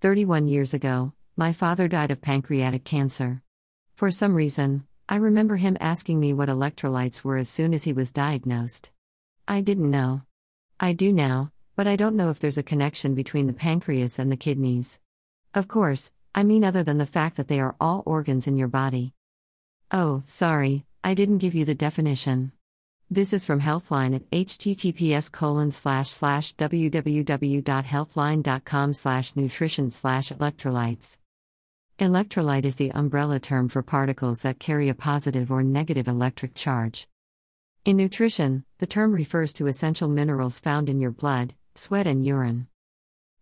31 years ago, my father died of pancreatic cancer. For some reason, I remember him asking me what electrolytes were as soon as he was diagnosed. I didn't know. I do now, but I don't know if there's a connection between the pancreas and the kidneys. Of course, I mean other than the fact that they are all organs in your body. Oh, sorry, I didn't give you the definition. This is from Healthline at https colon slash slash www.healthline.com slash nutrition slash electrolytes. Electrolyte is the umbrella term for particles that carry a positive or negative electric charge. In nutrition, the term refers to essential minerals found in your blood, sweat, and urine.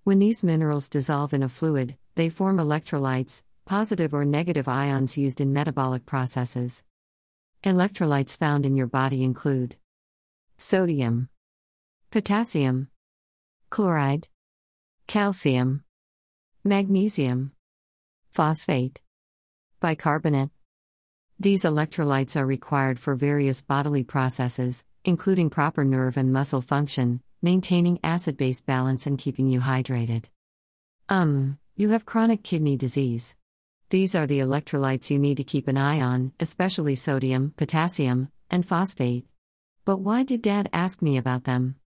When these minerals dissolve in a fluid, they form electrolytes, positive or negative ions used in metabolic processes. Electrolytes found in your body include sodium, potassium, chloride, calcium, magnesium, phosphate, bicarbonate. These electrolytes are required for various bodily processes, including proper nerve and muscle function, maintaining acid base balance, and keeping you hydrated. Um, you have chronic kidney disease. These are the electrolytes you need to keep an eye on, especially sodium, potassium, and phosphate. But why did Dad ask me about them?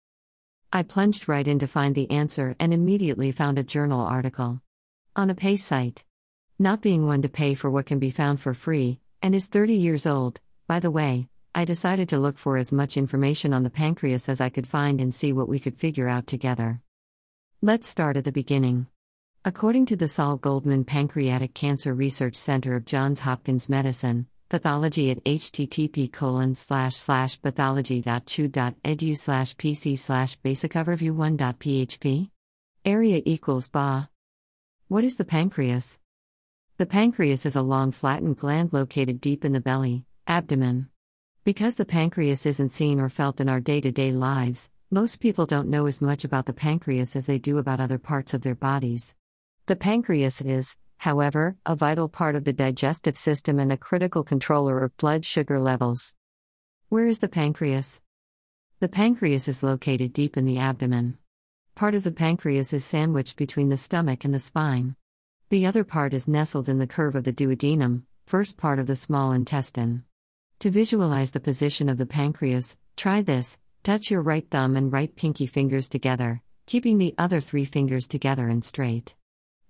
I plunged right in to find the answer and immediately found a journal article. On a pay site. Not being one to pay for what can be found for free, and is 30 years old, by the way, I decided to look for as much information on the pancreas as I could find and see what we could figure out together. Let's start at the beginning. According to the Sol Goldman Pancreatic Cancer Research Center of Johns Hopkins Medicine, pathology at http colon slash slash pathology.chu.edu slash pc slash basic overview 1.php. Area equals BA. What is the pancreas? The pancreas is a long flattened gland located deep in the belly, abdomen. Because the pancreas isn't seen or felt in our day to day lives, most people don't know as much about the pancreas as they do about other parts of their bodies. The pancreas is, however, a vital part of the digestive system and a critical controller of blood sugar levels. Where is the pancreas? The pancreas is located deep in the abdomen. Part of the pancreas is sandwiched between the stomach and the spine. The other part is nestled in the curve of the duodenum, first part of the small intestine. To visualize the position of the pancreas, try this touch your right thumb and right pinky fingers together, keeping the other three fingers together and straight.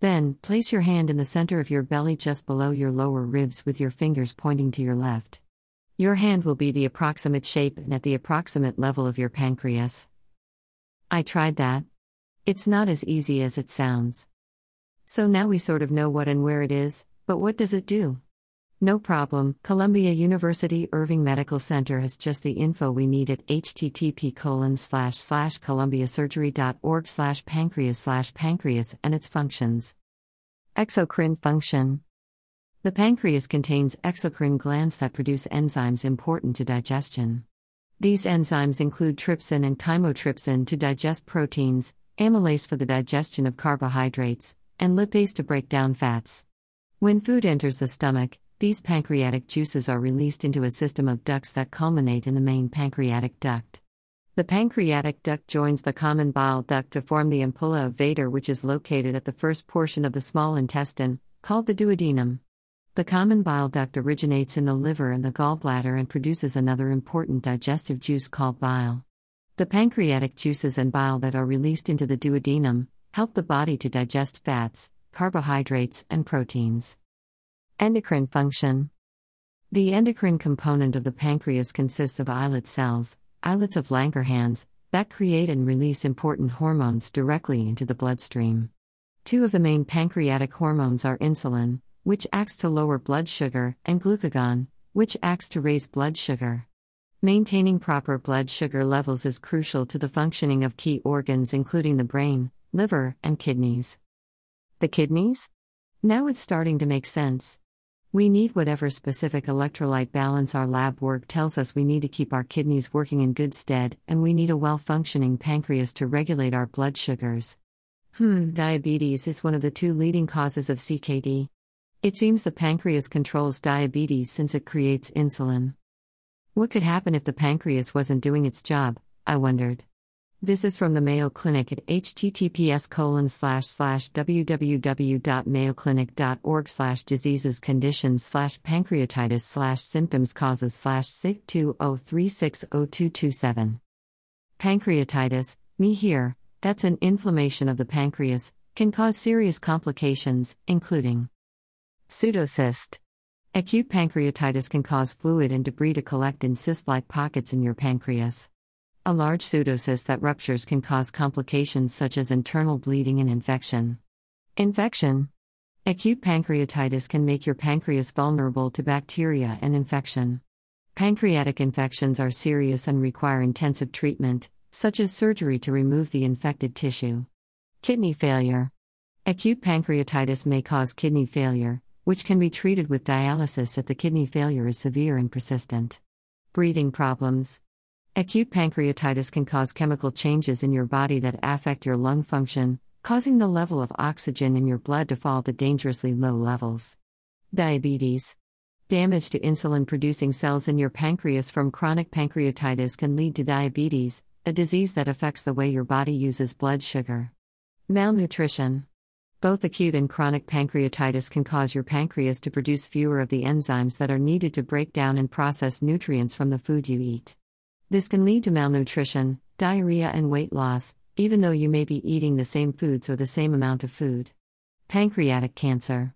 Then, place your hand in the center of your belly just below your lower ribs with your fingers pointing to your left. Your hand will be the approximate shape and at the approximate level of your pancreas. I tried that. It's not as easy as it sounds. So now we sort of know what and where it is, but what does it do? No problem, Columbia University Irving Medical Center has just the info we need at http colon slash slash columbiasurgery.org slash pancreas slash pancreas and its functions. Exocrine function. The pancreas contains exocrine glands that produce enzymes important to digestion. These enzymes include trypsin and chymotrypsin to digest proteins, amylase for the digestion of carbohydrates, and lipase to break down fats. When food enters the stomach, these pancreatic juices are released into a system of ducts that culminate in the main pancreatic duct. The pancreatic duct joins the common bile duct to form the ampulla of Vater, which is located at the first portion of the small intestine, called the duodenum. The common bile duct originates in the liver and the gallbladder and produces another important digestive juice called bile. The pancreatic juices and bile that are released into the duodenum help the body to digest fats, carbohydrates, and proteins. Endocrine function The endocrine component of the pancreas consists of islet cells, islets of Langerhans, that create and release important hormones directly into the bloodstream. Two of the main pancreatic hormones are insulin, which acts to lower blood sugar, and glucagon, which acts to raise blood sugar. Maintaining proper blood sugar levels is crucial to the functioning of key organs, including the brain, liver, and kidneys. The kidneys? Now it's starting to make sense. We need whatever specific electrolyte balance our lab work tells us we need to keep our kidneys working in good stead, and we need a well functioning pancreas to regulate our blood sugars. Hmm, diabetes is one of the two leading causes of CKD. It seems the pancreas controls diabetes since it creates insulin. What could happen if the pancreas wasn't doing its job? I wondered. This is from the Mayo Clinic at https colon slash slash www.mayoclinic.org slash diseases conditions slash pancreatitis slash symptoms causes slash SIG 20360227. Pancreatitis, me here, that's an inflammation of the pancreas, can cause serious complications, including pseudocyst. Acute pancreatitis can cause fluid and debris to collect in cyst like pockets in your pancreas. A large pseudocyst that ruptures can cause complications such as internal bleeding and infection. Infection. Acute pancreatitis can make your pancreas vulnerable to bacteria and infection. Pancreatic infections are serious and require intensive treatment, such as surgery to remove the infected tissue. Kidney failure. Acute pancreatitis may cause kidney failure, which can be treated with dialysis if the kidney failure is severe and persistent. Breathing problems. Acute pancreatitis can cause chemical changes in your body that affect your lung function, causing the level of oxygen in your blood to fall to dangerously low levels. Diabetes. Damage to insulin producing cells in your pancreas from chronic pancreatitis can lead to diabetes, a disease that affects the way your body uses blood sugar. Malnutrition. Both acute and chronic pancreatitis can cause your pancreas to produce fewer of the enzymes that are needed to break down and process nutrients from the food you eat. This can lead to malnutrition, diarrhea, and weight loss, even though you may be eating the same foods or the same amount of food. Pancreatic cancer.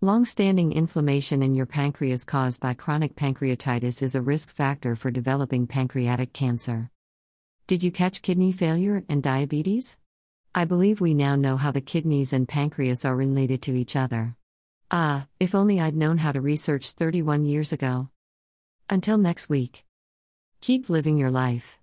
Long standing inflammation in your pancreas caused by chronic pancreatitis is a risk factor for developing pancreatic cancer. Did you catch kidney failure and diabetes? I believe we now know how the kidneys and pancreas are related to each other. Ah, if only I'd known how to research 31 years ago. Until next week. Keep living your life.